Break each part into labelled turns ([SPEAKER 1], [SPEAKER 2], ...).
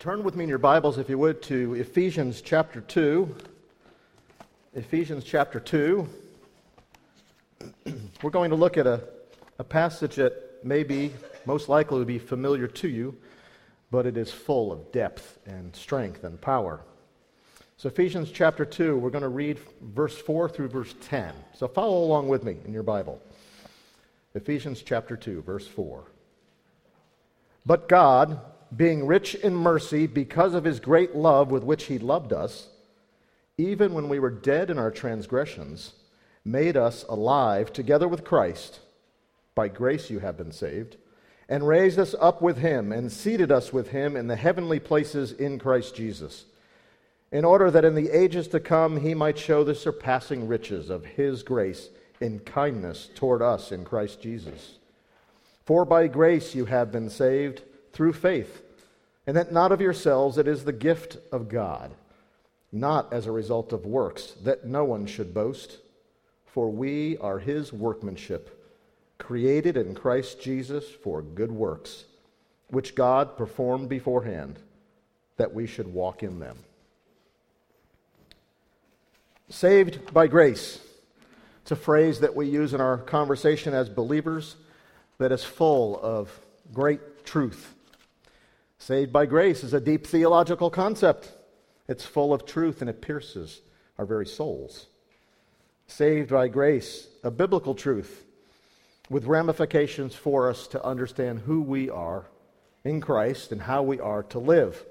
[SPEAKER 1] Turn with me in your Bibles, if you would, to Ephesians chapter 2. Ephesians chapter 2. We're going to look at a, a passage that may be, most likely, will be familiar to you, but it is full of depth and strength and power. So, Ephesians chapter 2, we're going to read verse 4 through verse 10. So, follow along with me in your Bible. Ephesians chapter 2, verse 4. But God, being rich in mercy because of his great love with which he loved us, even when we were dead in our transgressions, made us alive together with Christ. By grace you have been saved, and raised us up with him, and seated us with him in the heavenly places in Christ Jesus, in order that in the ages to come he might show the surpassing riches of his grace in kindness toward us in Christ Jesus. For by grace you have been saved through faith, and that not of yourselves, it is the gift of God, not as a result of works, that no one should boast. For we are his workmanship, created in Christ Jesus for good works, which God performed beforehand, that we should walk in them. Saved by grace. It's a phrase that we use in our conversation as believers that is full of great truth. Saved by grace is a deep theological concept. It's full of truth and it pierces our very souls. Saved by grace, a biblical truth with ramifications for us to understand who we are in Christ and how we are to live.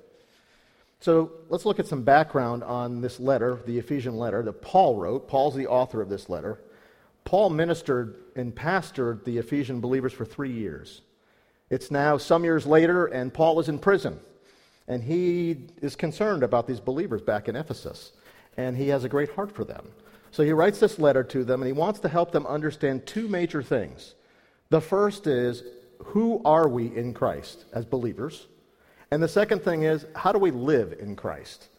[SPEAKER 1] So let's look at some background on this letter, the Ephesian letter that Paul wrote. Paul's the author of this letter. Paul ministered and pastored the Ephesian believers for three years. It's now some years later, and Paul is in prison. And he is concerned about these believers back in Ephesus. And he has a great heart for them. So he writes this letter to them, and he wants to help them understand two major things. The first is, who are we in Christ as believers? And the second thing is, how do we live in Christ?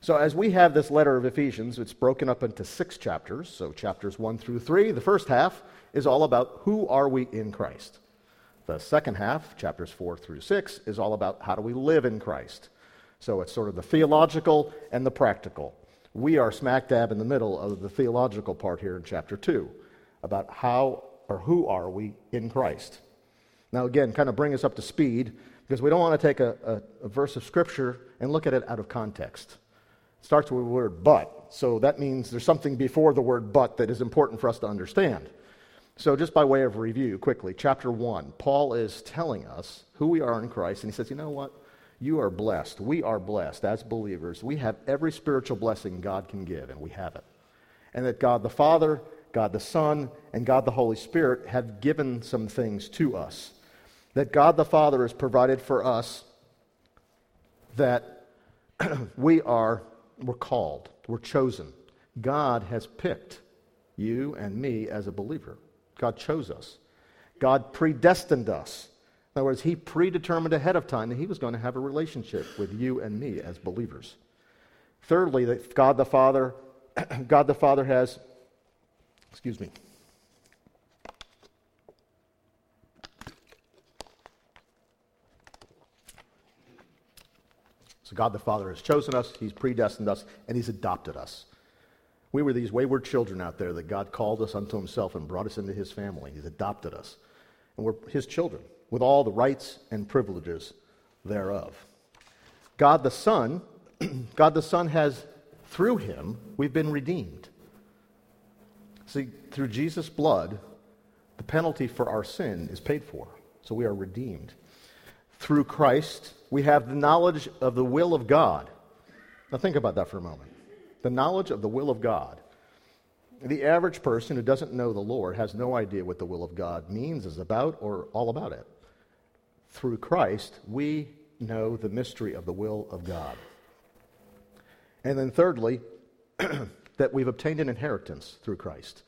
[SPEAKER 1] So, as we have this letter of Ephesians, it's broken up into six chapters. So, chapters one through three, the first half is all about who are we in Christ. The second half, chapters 4 through 6, is all about how do we live in Christ. So it's sort of the theological and the practical. We are smack dab in the middle of the theological part here in chapter 2 about how or who are we in Christ. Now, again, kind of bring us up to speed because we don't want to take a, a, a verse of Scripture and look at it out of context. It starts with the word but. So that means there's something before the word but that is important for us to understand. So, just by way of review, quickly, chapter 1, Paul is telling us who we are in Christ, and he says, You know what? You are blessed. We are blessed as believers. We have every spiritual blessing God can give, and we have it. And that God the Father, God the Son, and God the Holy Spirit have given some things to us. That God the Father has provided for us that we are, we're called, we're chosen. God has picked you and me as a believer. God chose us. God predestined us. In other words, He predetermined ahead of time that He was going to have a relationship with you and me as believers. Thirdly, that God the Father, God the Father has, excuse me. So God the Father has chosen us, He's predestined us, and He's adopted us. We were these wayward children out there that God called us unto himself and brought us into his family. He's adopted us. And we're his children with all the rights and privileges thereof. God the Son, God the Son has, through him, we've been redeemed. See, through Jesus' blood, the penalty for our sin is paid for. So we are redeemed. Through Christ, we have the knowledge of the will of God. Now think about that for a moment the knowledge of the will of God. The average person who doesn't know the Lord has no idea what the will of God means, is about, or all about it. Through Christ, we know the mystery of the will of God. And then, thirdly, that we've obtained an inheritance through Christ.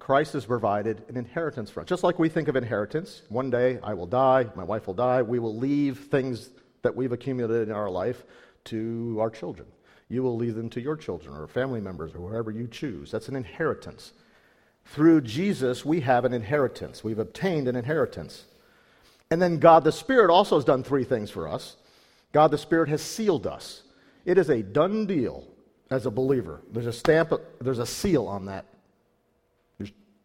[SPEAKER 1] Christ has provided an inheritance for us. Just like we think of inheritance, one day I will die, my wife will die, we will leave things that we've accumulated in our life to our children. You will leave them to your children or family members or whoever you choose. That's an inheritance. Through Jesus, we have an inheritance. We've obtained an inheritance. And then God the Spirit also has done three things for us. God the Spirit has sealed us. It is a done deal as a believer. There's a stamp, there's a seal on that.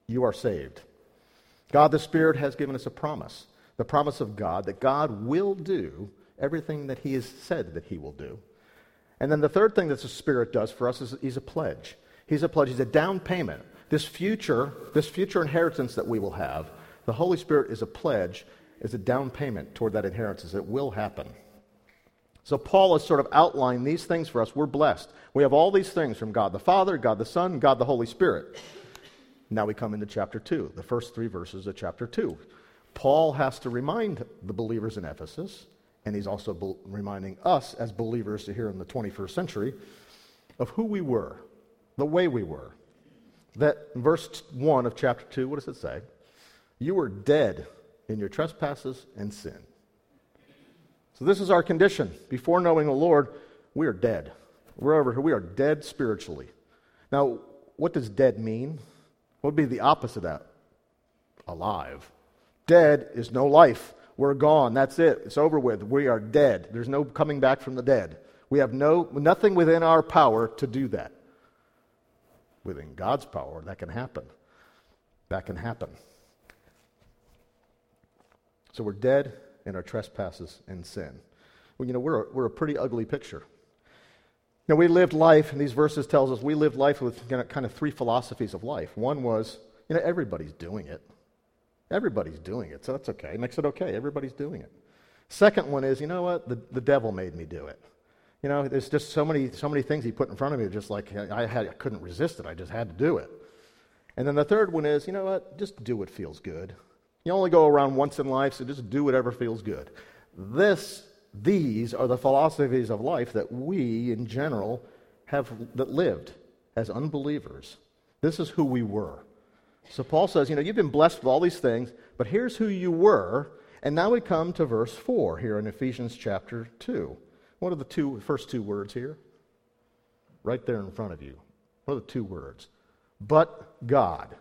[SPEAKER 1] You are saved. God the Spirit has given us a promise the promise of God that God will do everything that He has said that He will do. And then the third thing that the Spirit does for us is He's a pledge. He's a pledge, He's a down payment. This future, this future inheritance that we will have, the Holy Spirit is a pledge, is a down payment toward that inheritance. It will happen. So Paul has sort of outlined these things for us. We're blessed. We have all these things from God the Father, God the Son, God the Holy Spirit. Now we come into chapter 2, the first three verses of chapter 2. Paul has to remind the believers in Ephesus, and he's also be- reminding us as believers here in the 21st century, of who we were, the way we were. That verse 1 of chapter 2, what does it say? You were dead in your trespasses and sin. So this is our condition. Before knowing the Lord, we are dead. We're over here. We are dead spiritually. Now, what does dead mean? What would be the opposite of that? Alive. Dead is no life. We're gone. That's it. It's over with. We are dead. There's no coming back from the dead. We have no nothing within our power to do that. Within God's power, that can happen. That can happen. So we're dead in our trespasses and sin. Well, you know, we're a, we're a pretty ugly picture. Now, we lived life, and these verses tells us we lived life with kind of three philosophies of life. One was, you know, everybody's doing it. Everybody's doing it, so that's okay. It makes it okay. Everybody's doing it. Second one is, you know what? The, the devil made me do it. You know, there's just so many, so many things he put in front of me, just like I, had, I couldn't resist it. I just had to do it. And then the third one is, you know what? Just do what feels good. You only go around once in life, so just do whatever feels good. This, these are the philosophies of life that we, in general, have that lived as unbelievers. This is who we were. So Paul says, you know, you've been blessed with all these things, but here's who you were. And now we come to verse 4 here in Ephesians chapter 2. What are the two first two words here? Right there in front of you. What are the two words? But God.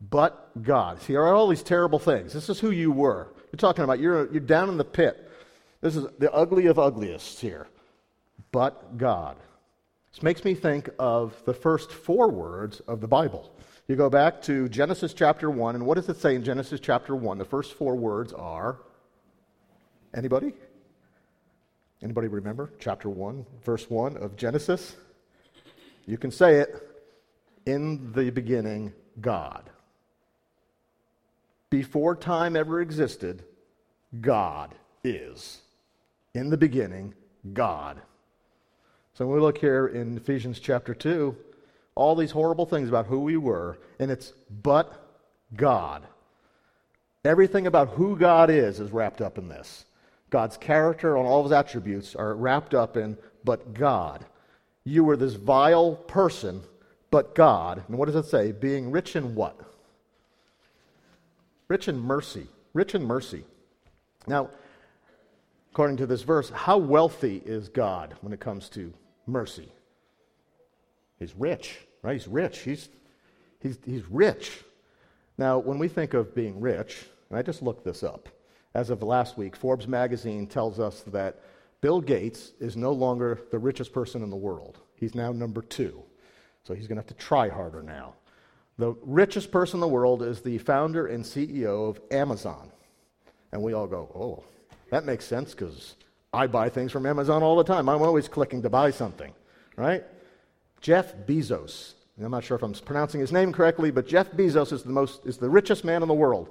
[SPEAKER 1] But God. See, are all these terrible things. This is who you were. You're talking about you're, you're down in the pit. This is the ugly of ugliest here. But God. This makes me think of the first four words of the Bible. You go back to Genesis chapter 1, and what does it say in Genesis chapter 1? The first four words are anybody? Anybody remember? Chapter 1, verse 1 of Genesis? You can say it. In the beginning, God. Before time ever existed, God is. In the beginning, God. So when we look here in Ephesians chapter 2, all these horrible things about who we were, and it's but God. Everything about who God is is wrapped up in this. God's character and all of his attributes are wrapped up in but God. You were this vile person, but God. And what does it say? Being rich in what? Rich in mercy. Rich in mercy. Now, according to this verse, how wealthy is God when it comes to mercy? He's rich, right? He's rich. He's, he's, he's rich. Now, when we think of being rich, and I just looked this up, as of last week, Forbes magazine tells us that Bill Gates is no longer the richest person in the world. He's now number two. So he's going to have to try harder now. The richest person in the world is the founder and CEO of Amazon. And we all go, oh, that makes sense because I buy things from Amazon all the time. I'm always clicking to buy something, right? Jeff Bezos. I'm not sure if I'm pronouncing his name correctly, but Jeff Bezos is the, most, is the richest man in the world.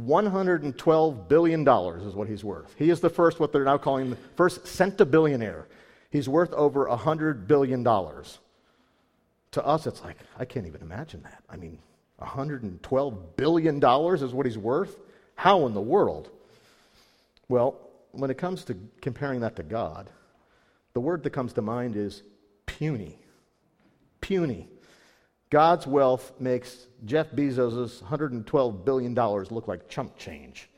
[SPEAKER 1] $112 billion is what he's worth. He is the first, what they're now calling the first centibillionaire. He's worth over $100 billion. To us, it's like, I can't even imagine that. I mean, $112 billion is what he's worth? How in the world? Well, when it comes to comparing that to God, the word that comes to mind is puny puny. God's wealth makes Jeff Bezos' $112 billion look like chump change.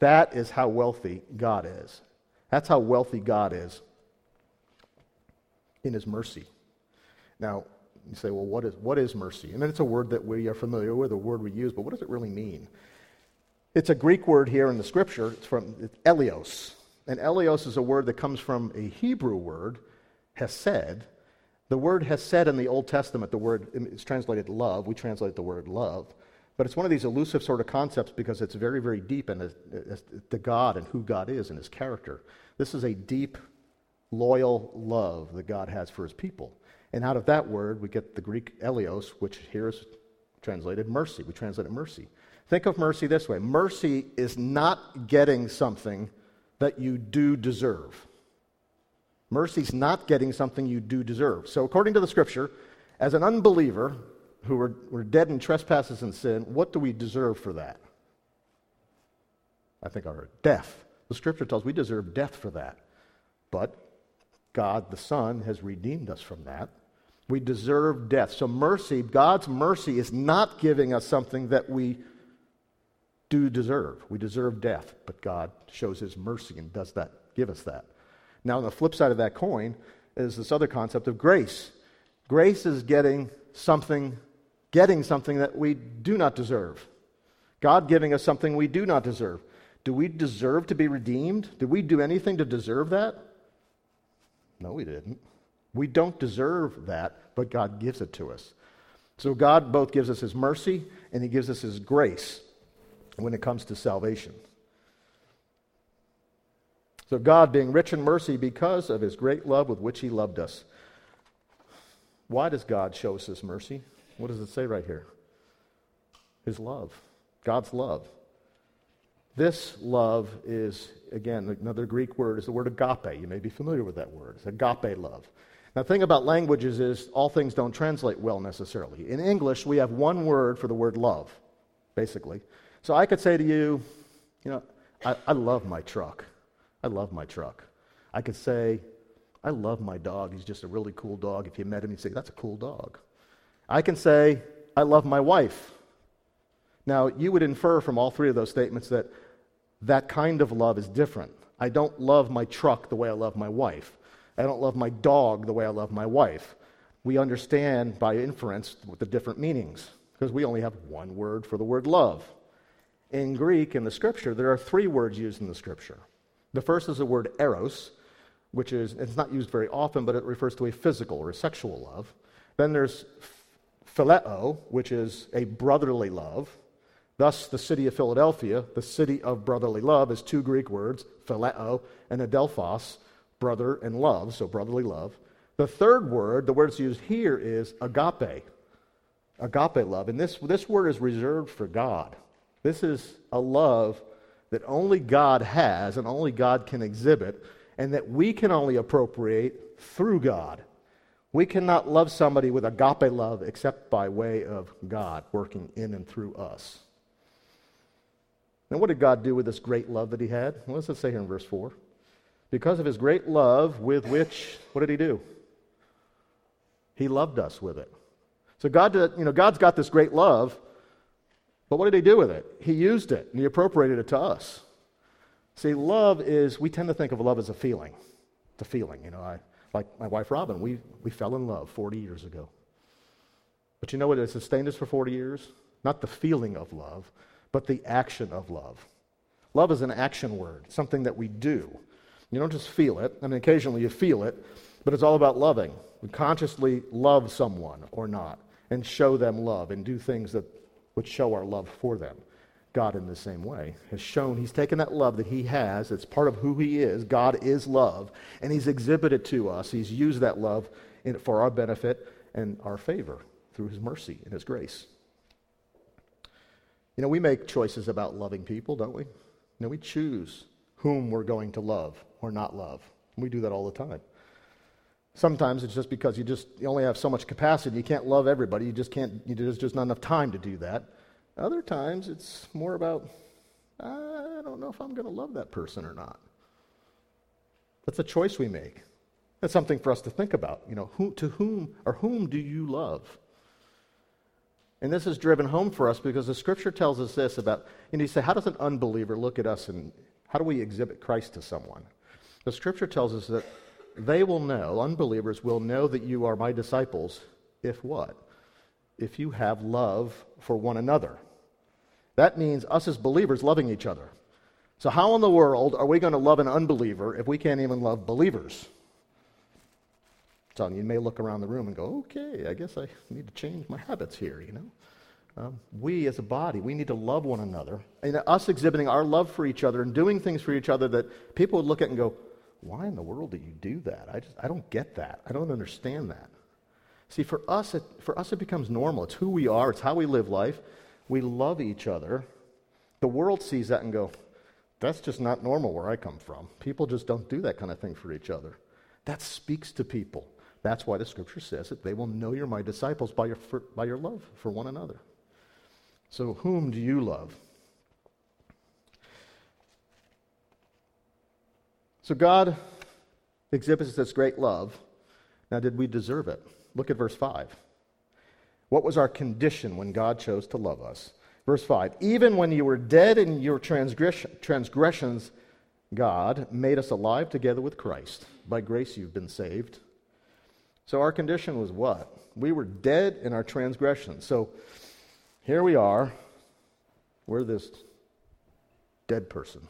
[SPEAKER 1] That is how wealthy God is. That's how wealthy God is in his mercy. Now, you say, well, what is, what is mercy? And it's a word that we are familiar with, a word we use, but what does it really mean? It's a Greek word here in the scripture. It's from it's eleos. And eleos is a word that comes from a Hebrew word, hesed. The word hesed in the Old Testament, the word is translated love. We translate the word love. But it's one of these elusive sort of concepts because it's very, very deep in the God and who God is and his character. This is a deep, loyal love that God has for his people. And out of that word, we get the Greek eleos, which here is translated mercy. We translate it mercy. Think of mercy this way mercy is not getting something that you do deserve. Mercy's not getting something you do deserve. So, according to the scripture, as an unbeliever who were, were dead in trespasses and sin, what do we deserve for that? I think our death. The scripture tells we deserve death for that. But God the Son has redeemed us from that. We deserve death. So, mercy, God's mercy, is not giving us something that we do deserve. We deserve death, but God shows his mercy and does that, give us that. Now, on the flip side of that coin is this other concept of grace. Grace is getting something, getting something that we do not deserve. God giving us something we do not deserve. Do we deserve to be redeemed? Did we do anything to deserve that? No, we didn't. We don't deserve that, but God gives it to us. So God both gives us His mercy and He gives us His grace when it comes to salvation. So, God, being rich in mercy because of his great love with which he loved us. Why does God show us this mercy? What does it say right here? His love, God's love. This love is, again, another Greek word is the word agape. You may be familiar with that word. It's agape love. Now, the thing about languages is all things don't translate well necessarily. In English, we have one word for the word love, basically. So I could say to you, you know, I, I love my truck. I love my truck. I could say, I love my dog. He's just a really cool dog. If you met him, you'd say, That's a cool dog. I can say, I love my wife. Now, you would infer from all three of those statements that that kind of love is different. I don't love my truck the way I love my wife. I don't love my dog the way I love my wife. We understand by inference the different meanings because we only have one word for the word love. In Greek, in the scripture, there are three words used in the scripture. The first is the word eros, which is, it's not used very often, but it refers to a physical or a sexual love. Then there's phileo, which is a brotherly love. Thus, the city of Philadelphia, the city of brotherly love, is two Greek words, phileo and adelphos, brother and love, so brotherly love. The third word, the word that's used here is agape, agape love. And this, this word is reserved for God. This is a love that only God has and only God can exhibit, and that we can only appropriate through God. We cannot love somebody with agape love except by way of God working in and through us. And what did God do with this great love that he had? What does it say here in verse 4? Because of his great love with which, what did he do? He loved us with it. So God, did, you know, God's got this great love, but what did he do with it? He used it and he appropriated it to us. See, love is, we tend to think of love as a feeling. It's a feeling. You know, I, like my wife Robin, we, we fell in love 40 years ago. But you know what has sustained us for 40 years? Not the feeling of love, but the action of love. Love is an action word, something that we do. You don't just feel it. I mean, occasionally you feel it, but it's all about loving. We consciously love someone or not and show them love and do things that would show our love for them. God, in the same way, has shown He's taken that love that He has, it's part of who He is. God is love, and He's exhibited to us. He's used that love in, for our benefit and our favor through His mercy and His grace. You know, we make choices about loving people, don't we? You know, we choose whom we're going to love or not love. We do that all the time. Sometimes it's just because you just you only have so much capacity. You can't love everybody. You just can't. You, there's just not enough time to do that. Other times it's more about I don't know if I'm going to love that person or not. That's a choice we make. That's something for us to think about. You know, who, to whom or whom do you love? And this is driven home for us because the scripture tells us this about, you know, you say, how does an unbeliever look at us and how do we exhibit Christ to someone? The scripture tells us that they will know, unbelievers will know that you are my disciples if what? If you have love for one another. That means us as believers loving each other. So, how in the world are we going to love an unbeliever if we can't even love believers? So you may look around the room and go, okay, I guess I need to change my habits here, you know? Um, we as a body, we need to love one another. And us exhibiting our love for each other and doing things for each other that people would look at and go, why in the world do you do that? I, just, I don't get that. I don't understand that. See, for us, it, for us, it becomes normal. It's who we are, it's how we live life. We love each other. The world sees that and go, that's just not normal where I come from. People just don't do that kind of thing for each other. That speaks to people. That's why the scripture says that they will know you're my disciples by your, for, by your love for one another. So, whom do you love? So, God exhibits this great love. Now, did we deserve it? Look at verse 5. What was our condition when God chose to love us? Verse 5 Even when you were dead in your transgressions, God made us alive together with Christ. By grace you've been saved. So our condition was what? We were dead in our transgressions. So here we are. We're this dead person.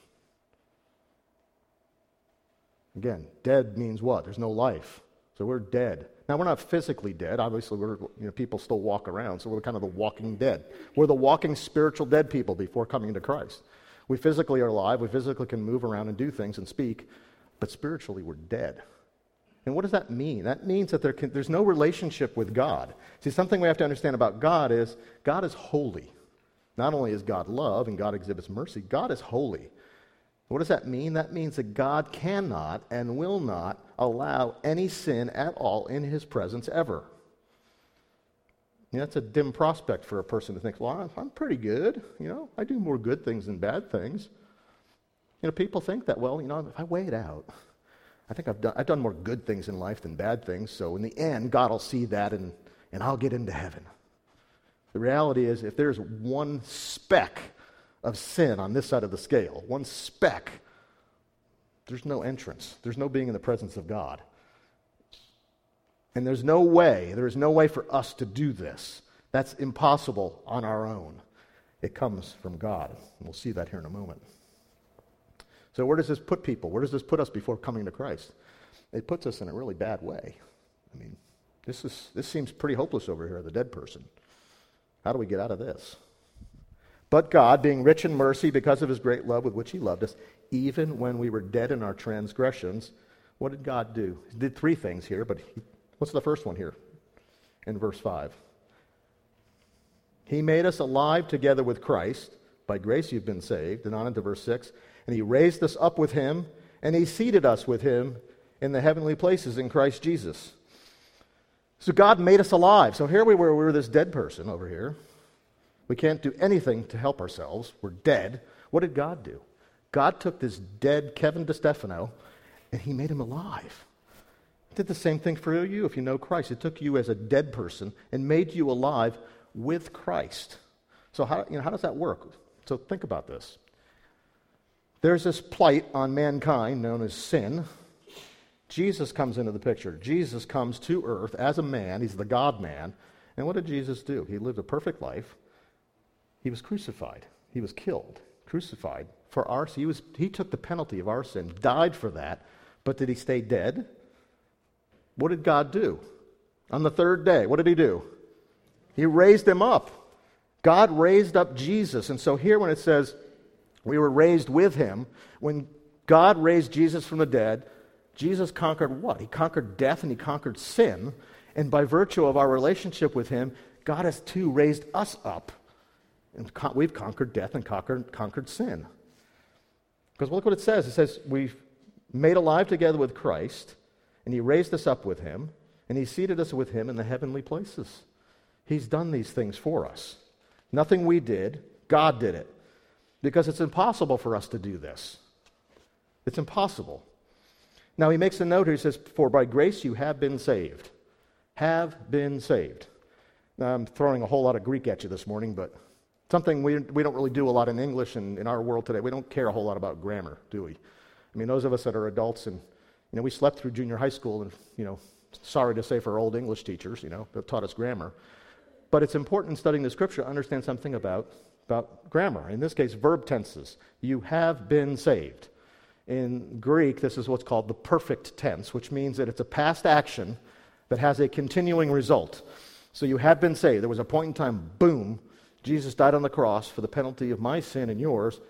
[SPEAKER 1] Again, dead means what? There's no life. So we're dead. Now we're not physically dead. Obviously, we're you know people still walk around, so we're kind of the walking dead. We're the walking spiritual dead people before coming to Christ. We physically are alive. We physically can move around and do things and speak, but spiritually we're dead. And what does that mean? That means that there can, there's no relationship with God. See, something we have to understand about God is God is holy. Not only is God love and God exhibits mercy, God is holy. What does that mean? That means that God cannot and will not allow any sin at all in his presence ever. You know, that's a dim prospect for a person to think, well, I'm pretty good. You know, I do more good things than bad things. You know, people think that, well, you know, if I weigh it out, I think I've done, I've done more good things in life than bad things, so in the end, God will see that and, and I'll get into heaven. The reality is, if there's one speck of sin on this side of the scale, one speck, there's no entrance. There's no being in the presence of God. And there's no way, there is no way for us to do this. That's impossible on our own. It comes from God. And we'll see that here in a moment. So, where does this put people? Where does this put us before coming to Christ? It puts us in a really bad way. I mean, this, is, this seems pretty hopeless over here, the dead person. How do we get out of this? But God, being rich in mercy because of his great love with which he loved us, even when we were dead in our transgressions, what did God do? He did three things here, but he, what's the first one here in verse 5? He made us alive together with Christ. By grace you've been saved. And on into verse 6 and he raised us up with him, and he seated us with him in the heavenly places in Christ Jesus. So God made us alive. So here we were, we were this dead person over here. We can't do anything to help ourselves. We're dead. What did God do? God took this dead Kevin DeStefano and he made him alive. Did the same thing for you if you know Christ. It took you as a dead person and made you alive with Christ. So how, you know, how does that work? So think about this. There's this plight on mankind known as sin. Jesus comes into the picture. Jesus comes to earth as a man. He's the God man. And what did Jesus do? He lived a perfect life. He was crucified. He was killed, crucified for our sin. He, was, he took the penalty of our sin, died for that. But did he stay dead? What did God do? On the third day, what did he do? He raised him up. God raised up Jesus. And so here, when it says, we were raised with him. When God raised Jesus from the dead, Jesus conquered what? He conquered death and he conquered sin. And by virtue of our relationship with him, God has too raised us up. And we've conquered death and conquered, conquered sin. Because look what it says it says, We've made alive together with Christ, and he raised us up with him, and he seated us with him in the heavenly places. He's done these things for us. Nothing we did, God did it because it's impossible for us to do this. It's impossible. Now, he makes a note here. He says, For by grace you have been saved. Have been saved. Now, I'm throwing a whole lot of Greek at you this morning, but something we, we don't really do a lot in English and in our world today. We don't care a whole lot about grammar, do we? I mean, those of us that are adults and, you know, we slept through junior high school and, you know, sorry to say for old English teachers, you know, that taught us grammar. But it's important in studying the scripture to understand something about about grammar. In this case, verb tenses. You have been saved. In Greek, this is what's called the perfect tense, which means that it's a past action that has a continuing result. So you have been saved. There was a point in time, boom, Jesus died on the cross for the penalty of my sin and yours.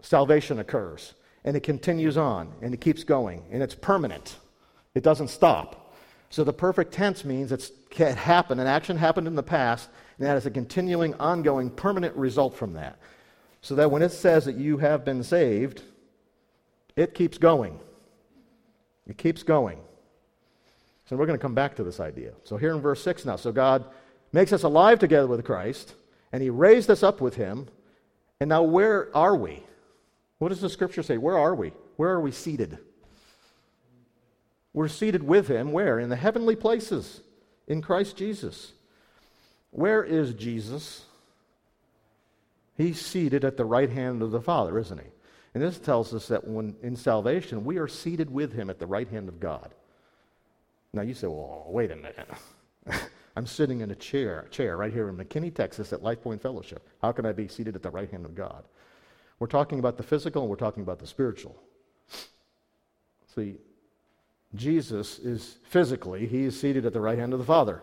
[SPEAKER 1] Salvation occurs. And it continues on, and it keeps going, and it's permanent. It doesn't stop. So the perfect tense means it's, it happened, an action happened in the past, and that is a continuing, ongoing, permanent result from that. So that when it says that you have been saved, it keeps going. It keeps going. So we're going to come back to this idea. So here in verse 6 now. So God makes us alive together with Christ, and He raised us up with Him. And now where are we? What does the scripture say? Where are we? Where are we seated? We're seated with Him where? In the heavenly places in Christ Jesus. Where is Jesus? He's seated at the right hand of the Father, isn't he? And this tells us that when in salvation, we are seated with him at the right hand of God. Now you say, well, wait a minute. I'm sitting in a chair, chair right here in McKinney, Texas at Life Point Fellowship. How can I be seated at the right hand of God? We're talking about the physical and we're talking about the spiritual. See, Jesus is physically, he is seated at the right hand of the Father.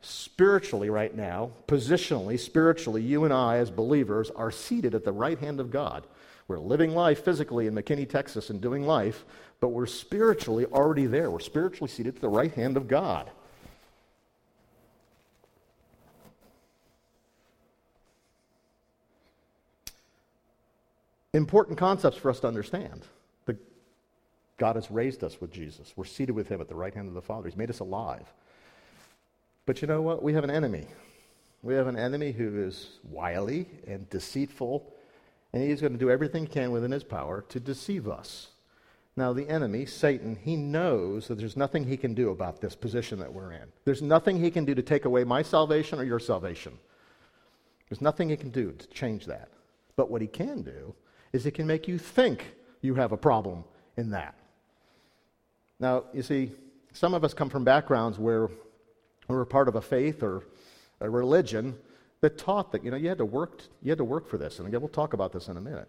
[SPEAKER 1] Spiritually, right now, positionally, spiritually, you and I as believers are seated at the right hand of God. We're living life physically in McKinney, Texas, and doing life, but we're spiritually already there. We're spiritually seated at the right hand of God. Important concepts for us to understand. The, God has raised us with Jesus. We're seated with him at the right hand of the Father. He's made us alive. But you know what? We have an enemy. We have an enemy who is wily and deceitful, and he's going to do everything he can within his power to deceive us. Now, the enemy, Satan, he knows that there's nothing he can do about this position that we're in. There's nothing he can do to take away my salvation or your salvation. There's nothing he can do to change that. But what he can do is it can make you think you have a problem in that. Now, you see, some of us come from backgrounds where we're part of a faith or a religion that taught that you know you had to work you had to work for this and again we'll talk about this in a minute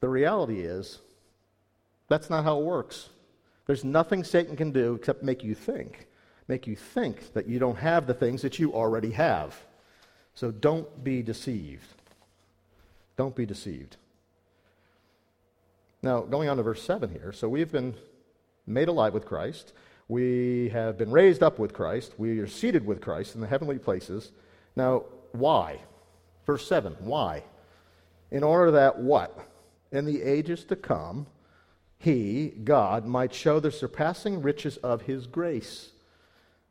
[SPEAKER 1] the reality is that's not how it works. There's nothing Satan can do except make you think. Make you think that you don't have the things that you already have. So don't be deceived. Don't be deceived. Now, going on to verse 7 here. So we've been made alive with Christ. We have been raised up with Christ. We are seated with Christ in the heavenly places. Now, why? Verse 7. Why? In order that what? In the ages to come, he, God, might show the surpassing riches of his grace.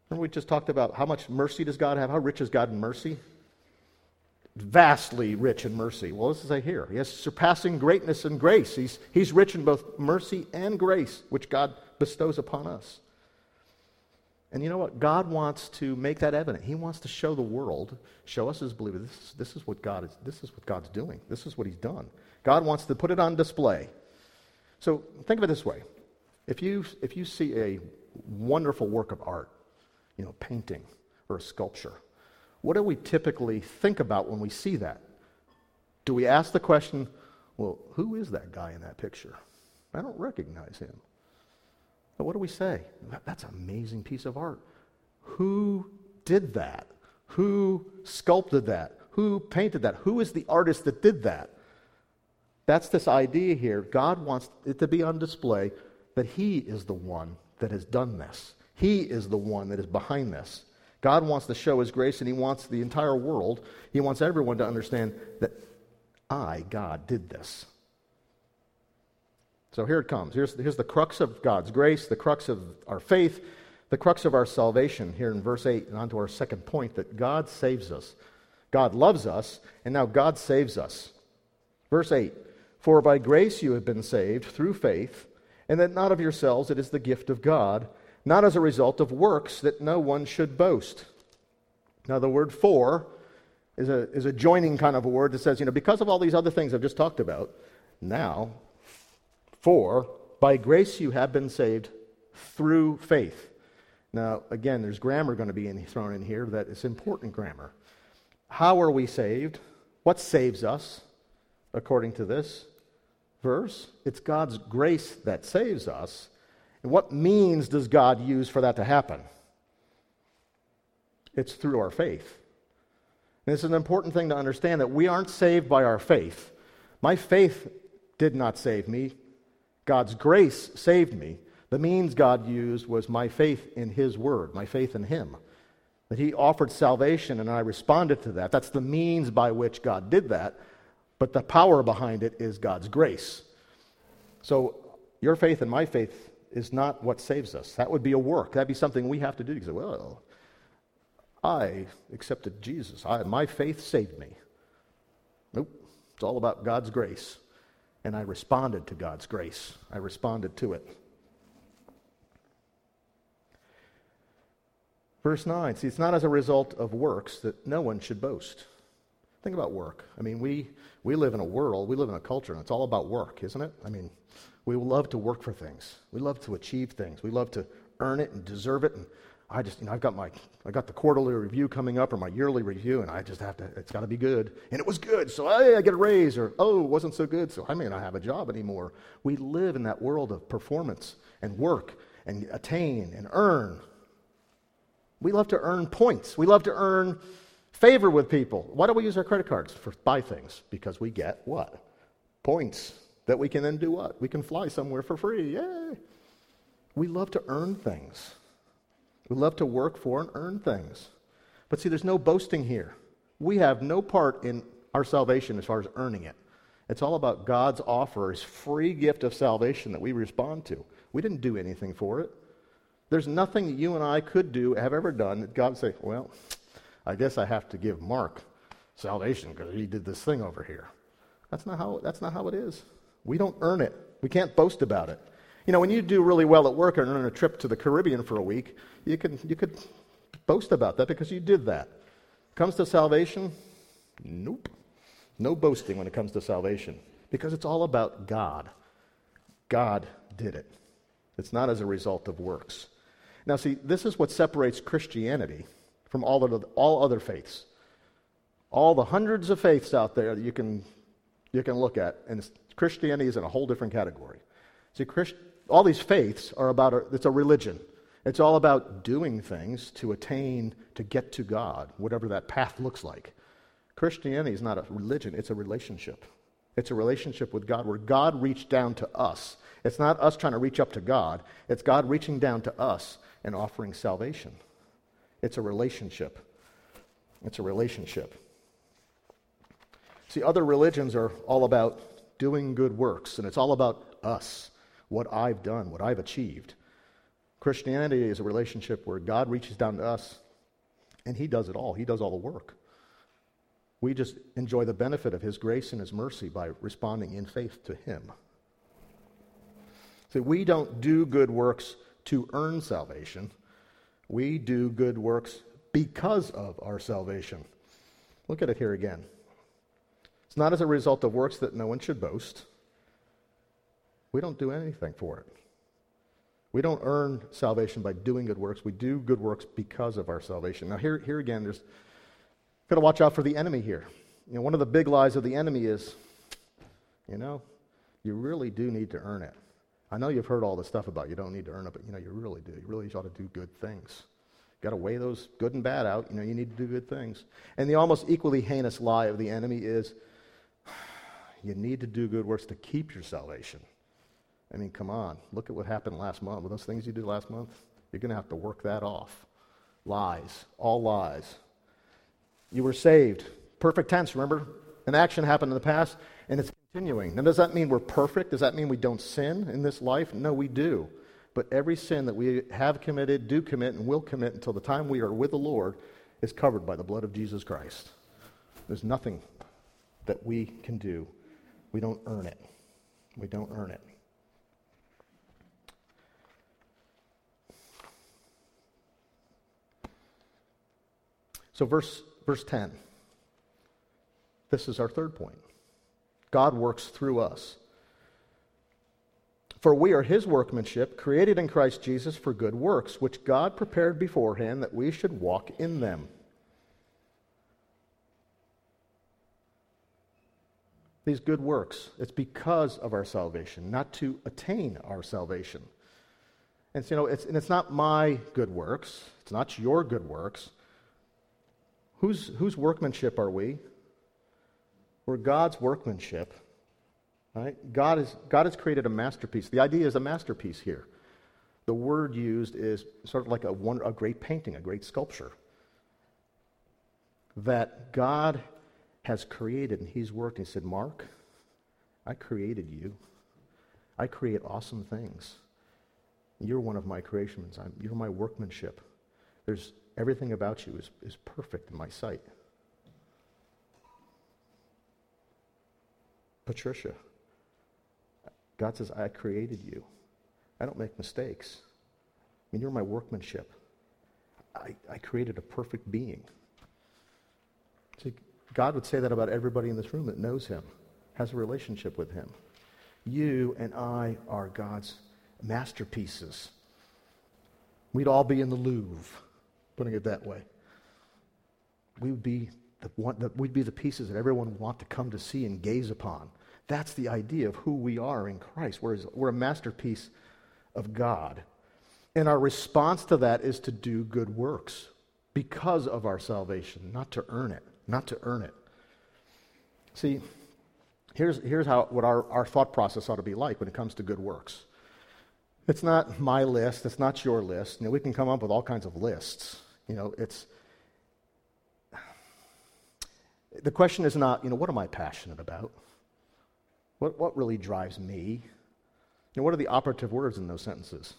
[SPEAKER 1] Remember, we just talked about how much mercy does God have? How rich is God in mercy? Vastly rich in mercy. Well, this is say here. He has surpassing greatness and grace. He's, he's rich in both mercy and grace, which God bestows upon us. And you know what? God wants to make that evident. He wants to show the world, show us as believers, this is, this is what God is, this is what God's doing. This is what He's done. God wants to put it on display. So think of it this way. If you, if you see a wonderful work of art, you know, painting or a sculpture, what do we typically think about when we see that? Do we ask the question, well, who is that guy in that picture? I don't recognize him. But what do we say? That's an amazing piece of art. Who did that? Who sculpted that? Who painted that? Who is the artist that did that? That's this idea here. God wants it to be on display that He is the one that has done this. He is the one that is behind this. God wants to show His grace, and He wants the entire world, He wants everyone to understand that I, God, did this. So here it comes. Here's, here's the crux of God's grace, the crux of our faith, the crux of our salvation here in verse 8, and on to our second point that God saves us. God loves us, and now God saves us. Verse 8 for by grace you have been saved through faith, and that not of yourselves, it is the gift of God, not as a result of works that no one should boast. Now, the word for is a, is a joining kind of a word that says, you know, because of all these other things I've just talked about, now, for by grace you have been saved through faith. Now, again, there's grammar going to be in, thrown in here that is important grammar. How are we saved? What saves us, according to this verse? It's God's grace that saves us. And what means does God use for that to happen? It's through our faith. And it's an important thing to understand that we aren't saved by our faith. My faith did not save me, God's grace saved me. The means God used was my faith in His Word, my faith in Him. That He offered salvation and I responded to that. That's the means by which God did that. But the power behind it is God's grace. So your faith and my faith is not what saves us. That would be a work. That'd be something we have to do. You say, well, I accepted Jesus. I, my faith saved me. Nope. It's all about God's grace. And I responded to God's grace. I responded to it. Verse 9. See, it's not as a result of works that no one should boast. Think about work. I mean, we, we live in a world, we live in a culture, and it's all about work, isn't it? I mean, we love to work for things. We love to achieve things. We love to earn it and deserve it. And I just, you know, I've got my, I got the quarterly review coming up or my yearly review, and I just have to, it's got to be good. And it was good, so hey, I get a raise, or oh, it wasn't so good, so I may not have a job anymore. We live in that world of performance and work and attain and earn. We love to earn points. We love to earn favor with people. Why don't we use our credit cards for buy things? Because we get what? Points that we can then do what? We can fly somewhere for free. Yay! We love to earn things. We love to work for and earn things. But see, there's no boasting here. We have no part in our salvation as far as earning it. It's all about God's offer, his free gift of salvation that we respond to. We didn't do anything for it. There's nothing that you and I could do, have ever done, that God would say, well, I guess I have to give Mark salvation because he did this thing over here. That's not how, that's not how it is. We don't earn it. We can't boast about it. You know, when you do really well at work and earn a trip to the Caribbean for a week, you, can, you could boast about that because you did that. Comes to salvation? Nope. No boasting when it comes to salvation because it's all about God. God did it. It's not as a result of works. Now, see, this is what separates Christianity from all other, all other faiths. All the hundreds of faiths out there that you can, you can look at, and Christianity is in a whole different category. See, Christ, all these faiths are about, a, it's a religion. It's all about doing things to attain, to get to God, whatever that path looks like. Christianity is not a religion, it's a relationship. It's a relationship with God where God reached down to us. It's not us trying to reach up to God, it's God reaching down to us and offering salvation. It's a relationship. It's a relationship. See, other religions are all about doing good works, and it's all about us, what I've done, what I've achieved. Christianity is a relationship where God reaches down to us and He does it all. He does all the work. We just enjoy the benefit of His grace and His mercy by responding in faith to Him. See, we don't do good works to earn salvation, we do good works because of our salvation. Look at it here again. It's not as a result of works that no one should boast. We don't do anything for it. We don't earn salvation by doing good works. We do good works because of our salvation. Now, here, here again, there's got to watch out for the enemy here. You know, one of the big lies of the enemy is, you know, you really do need to earn it. I know you've heard all this stuff about you don't need to earn it, but you know, you really do. You really ought to do good things. You've got to weigh those good and bad out. You know, you need to do good things. And the almost equally heinous lie of the enemy is you need to do good works to keep your salvation. I mean, come on. Look at what happened last month. With those things you did last month, you're going to have to work that off. Lies. All lies. You were saved. Perfect tense, remember? An action happened in the past, and it's continuing. Now, does that mean we're perfect? Does that mean we don't sin in this life? No, we do. But every sin that we have committed, do commit, and will commit until the time we are with the Lord is covered by the blood of Jesus Christ. There's nothing that we can do. We don't earn it. We don't earn it. So, verse, verse 10. This is our third point. God works through us. For we are his workmanship, created in Christ Jesus for good works, which God prepared beforehand that we should walk in them. These good works. It's because of our salvation, not to attain our salvation. And so, you know, it's, and it's not my good works, it's not your good works. Whose, whose workmanship are we? We're God's workmanship. Right? God, is, God has created a masterpiece. The idea is a masterpiece here. The word used is sort of like a, one, a great painting, a great sculpture that God has created and He's worked. And He said, Mark, I created you. I create awesome things. You're one of my creations. I'm, you're my workmanship. There's everything about you is, is perfect in my sight. Patricia, God says, I created you. I don't make mistakes. I mean, you're my workmanship. I, I created a perfect being. God would say that about everybody in this room that knows Him, has a relationship with Him. You and I are God's masterpieces. We'd all be in the Louvre, putting it that way. We would be the, one, the, we'd be the pieces that everyone would want to come to see and gaze upon. That's the idea of who we are in Christ. We're, we're a masterpiece of God. And our response to that is to do good works because of our salvation, not to earn it, not to earn it. See, here's, here's how, what our, our thought process ought to be like when it comes to good works. It's not my list, it's not your list. You know, we can come up with all kinds of lists. You know, it's the question is not, you know, what am I passionate about? What, what really drives me? You know, what are the operative words in those sentences?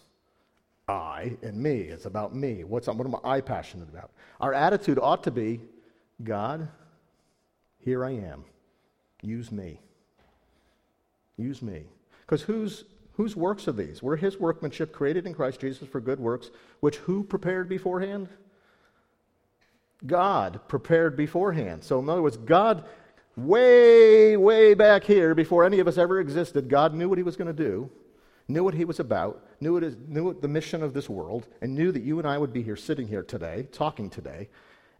[SPEAKER 1] I and me. It's about me. What's, what am I passionate about? Our attitude ought to be God, here I am. Use me. Use me. Because whose, whose works are these? We're his workmanship created in Christ Jesus for good works, which who prepared beforehand? God prepared beforehand. So, in other words, God way, way back here, before any of us ever existed, God knew what He was going to do, knew what He was about, knew, it is, knew the mission of this world, and knew that you and I would be here sitting here today, talking today.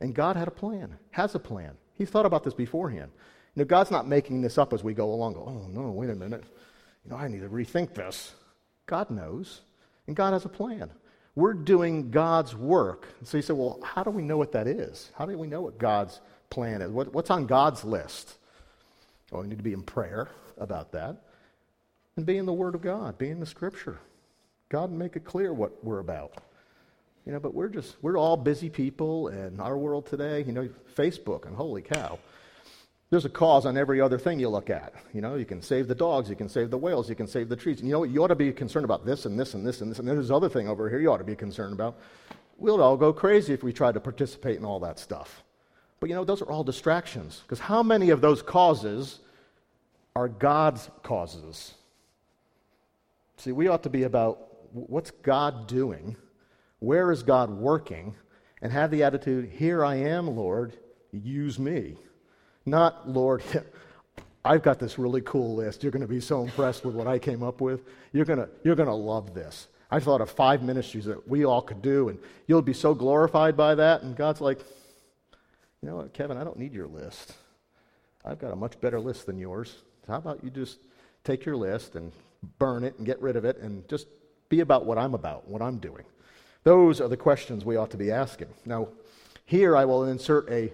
[SPEAKER 1] And God had a plan, has a plan. He's thought about this beforehand. You know, God's not making this up as we go along. Go, oh no, wait a minute. You know, I need to rethink this. God knows, and God has a plan. We're doing God's work. So you say, well, how do we know what that is? How do we know what God's plan is? What, what's on God's list? Well, we need to be in prayer about that and be in the Word of God, be in the Scripture. God make it clear what we're about. You know, but we're just, we're all busy people in our world today. You know, Facebook, and holy cow. There's a cause on every other thing you look at. You know, you can save the dogs, you can save the whales, you can save the trees. And you know? You ought to be concerned about this and this and this and this. And there's this other thing over here you ought to be concerned about. We'll all go crazy if we try to participate in all that stuff. But you know, those are all distractions. Because how many of those causes are God's causes? See, we ought to be about what's God doing? Where is God working? And have the attitude, here I am, Lord, use me. Not, Lord, I've got this really cool list. You're going to be so impressed with what I came up with. You're going to, you're going to love this. I thought of five ministries that we all could do, and you'll be so glorified by that. And God's like, you know what, Kevin, I don't need your list. I've got a much better list than yours. How about you just take your list and burn it and get rid of it and just be about what I'm about, what I'm doing? Those are the questions we ought to be asking. Now, here I will insert a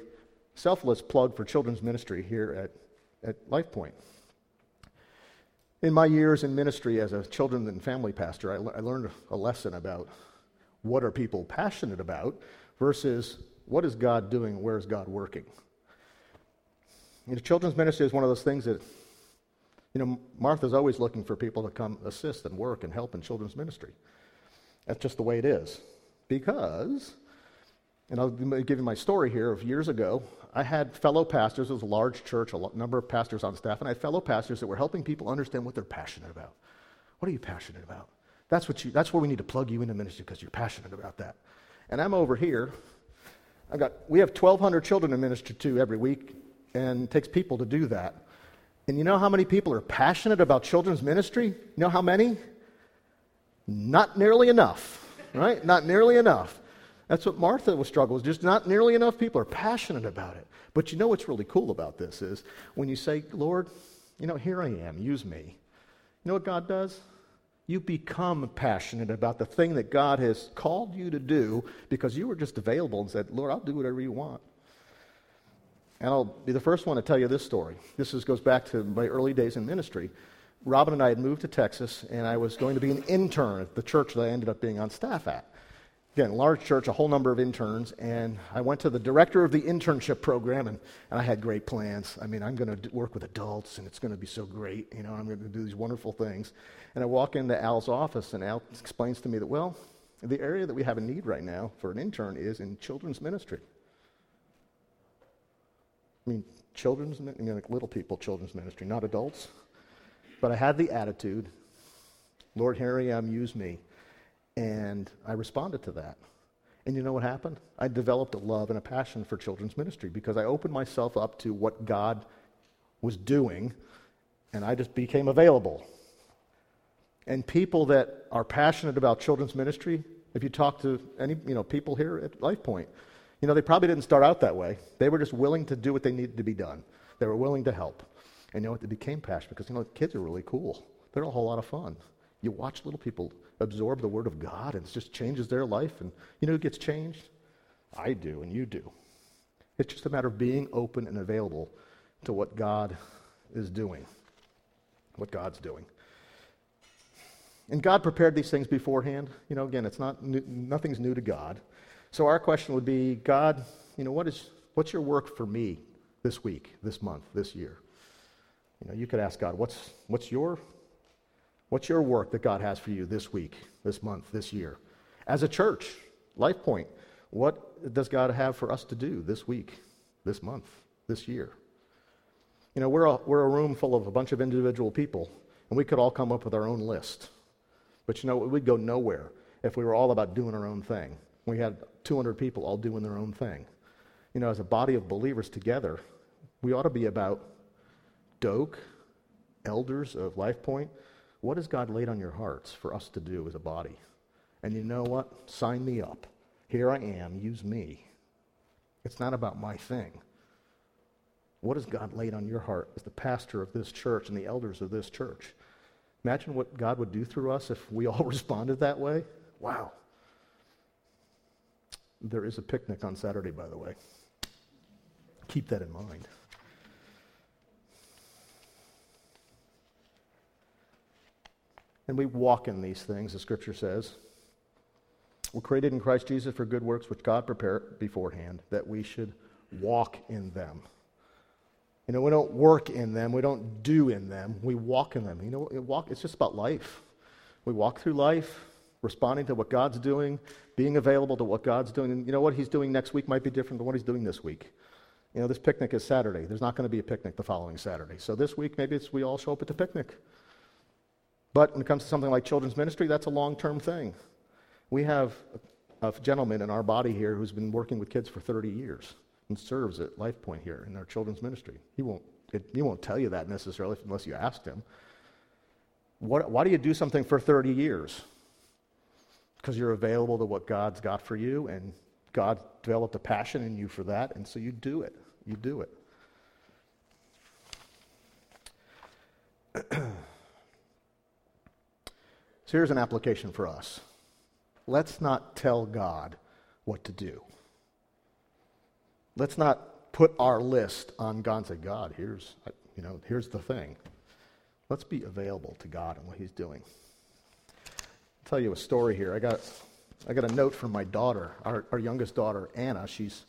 [SPEAKER 1] selfless plug for children's ministry here at, at LifePoint. In my years in ministry as a children and family pastor, I, I learned a lesson about what are people passionate about versus what is God doing, where is God working. You know, children's ministry is one of those things that, you know, Martha's always looking for people to come assist and work and help in children's ministry. That's just the way it is. Because, and I'll give you my story here of years ago. I had fellow pastors, it was a large church, a number of pastors on staff, and I had fellow pastors that were helping people understand what they're passionate about. What are you passionate about? That's, what you, that's where we need to plug you into ministry because you're passionate about that. And I'm over here. I've got, we have 1,200 children to minister to every week, and it takes people to do that. And you know how many people are passionate about children's ministry? You know how many? Not nearly enough, right? Not nearly enough. That's what Martha was struggling with. Just not nearly enough people are passionate about it. But you know what's really cool about this is when you say, Lord, you know, here I am, use me. You know what God does? You become passionate about the thing that God has called you to do because you were just available and said, Lord, I'll do whatever you want. And I'll be the first one to tell you this story. This is, goes back to my early days in ministry. Robin and I had moved to Texas, and I was going to be an intern at the church that I ended up being on staff at. Again, large church, a whole number of interns, and I went to the director of the internship program, and, and I had great plans. I mean, I'm going to work with adults, and it's going to be so great. You know, I'm going to do these wonderful things. And I walk into Al's office, and Al explains to me that, well, the area that we have a need right now for an intern is in children's ministry. I mean, children's, I mean, like little people, children's ministry, not adults. But I had the attitude, Lord, here I am, um, use me. And I responded to that. And you know what happened? I developed a love and a passion for children's ministry because I opened myself up to what God was doing and I just became available. And people that are passionate about children's ministry, if you talk to any you know, people here at Life Point, you know, they probably didn't start out that way. They were just willing to do what they needed to be done. They were willing to help. And you know what? They became passionate because, you know, kids are really cool. They're a whole lot of fun. You watch little people absorb the Word of God, and it just changes their life. And you know who gets changed? I do, and you do. It's just a matter of being open and available to what God is doing, what God's doing. And God prepared these things beforehand. You know, again, it's not new, nothing's new to God. So our question would be, God, you know, what is what's your work for me this week, this month, this year? You know, you could ask God, what's what's your What's your work that God has for you this week, this month, this year? As a church, Life Point, what does God have for us to do this week, this month, this year? You know, we're a, we're a room full of a bunch of individual people, and we could all come up with our own list. But you know, we'd go nowhere if we were all about doing our own thing. We had 200 people all doing their own thing. You know, as a body of believers together, we ought to be about Doak, elders of Life Point, what has God laid on your hearts for us to do as a body? And you know what? Sign me up. Here I am. Use me. It's not about my thing. What has God laid on your heart as the pastor of this church and the elders of this church? Imagine what God would do through us if we all responded that way. Wow. There is a picnic on Saturday, by the way. Keep that in mind. And we walk in these things, the scripture says. We're created in Christ Jesus for good works which God prepared beforehand, that we should walk in them. You know, we don't work in them, we don't do in them, we walk in them. You know, walk, it's just about life. We walk through life, responding to what God's doing, being available to what God's doing. And you know what He's doing next week might be different than what He's doing this week. You know, this picnic is Saturday. There's not going to be a picnic the following Saturday. So this week, maybe it's we all show up at the picnic. But when it comes to something like children's ministry, that's a long term thing. We have a, gentleman in our body here who's been working with kids for 30 years and serves at Life Point here in our children's ministry. He won't, it, he won't tell you that necessarily unless you ask him. What, why do you do something for 30 years? Because you're available to what God's got for you, and God developed a passion in you for that, and so you do it. You do it. So here's an application for us. Let's not tell God what to do. Let's not put our list on God and say, God, here's, you know, here's the thing. Let's be available to God and what He's doing. I'll tell you a story here. I got, I got a note from my daughter, our, our youngest daughter, Anna. She's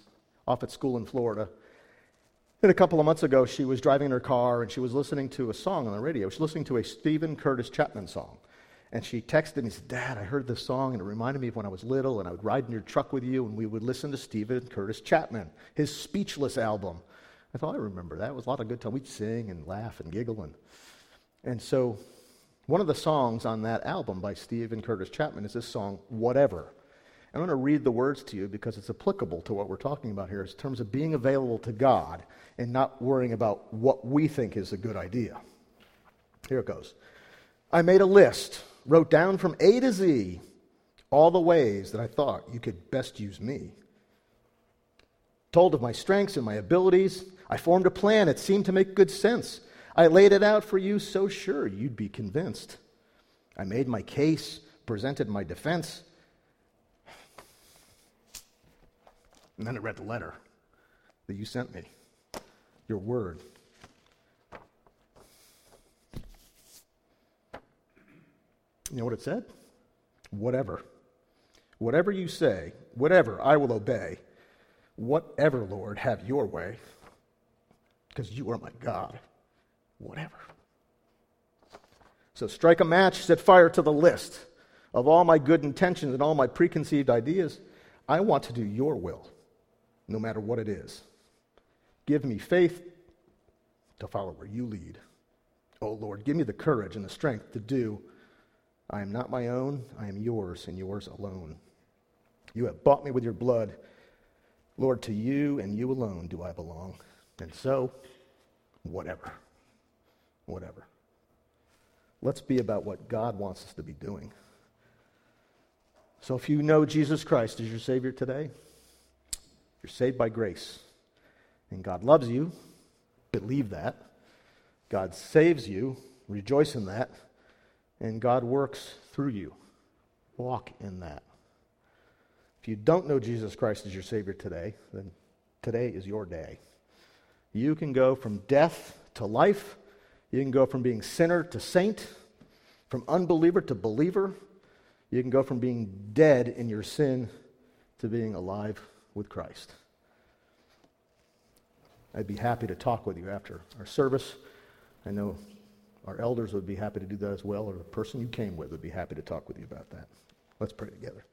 [SPEAKER 1] off at school in Florida. And a couple of months ago, she was driving in her car and she was listening to a song on the radio. She was listening to a Steven Curtis Chapman song. And she texted me said, Dad, I heard this song and it reminded me of when I was little and I would ride in your truck with you and we would listen to Steven Curtis Chapman, his Speechless album. I thought, I remember that. It was a lot of good time. We'd sing and laugh and giggle. And, and so one of the songs on that album by Steven Curtis Chapman is this song, Whatever. I'm going to read the words to you because it's applicable to what we're talking about here in terms of being available to God and not worrying about what we think is a good idea. Here it goes. I made a list wrote down from A to Z all the ways that I thought you could best use me. Told of my strengths and my abilities, I formed a plan It seemed to make good sense. I laid it out for you so sure you'd be convinced. I made my case, presented my defense. And then I read the letter that you sent me, your word. You know what it said? Whatever. Whatever you say, whatever, I will obey. Whatever, Lord, have your way, because you are my God. Whatever. So strike a match, set fire to the list of all my good intentions and all my preconceived ideas. I want to do your will, no matter what it is. Give me faith to follow where you lead. Oh Lord, give me the courage and the strength to do. I am not my own, I am yours and yours alone. You have bought me with your blood. Lord, to you and you alone do I belong. And so, whatever. Whatever. Let's be about what God wants us to be doing. So, if you know Jesus Christ as your Savior today, you're saved by grace. And God loves you. Believe that. God saves you. Rejoice in that. And God works through you. Walk in that. If you don't know Jesus Christ as your Savior today, then today is your day. You can go from death to life. You can go from being sinner to saint, from unbeliever to believer. You can go from being dead in your sin to being alive with Christ. I'd be happy to talk with you after our service. I know our elders would be happy to do that as well, or the person you came with would be happy to talk with you about that. Let's pray together.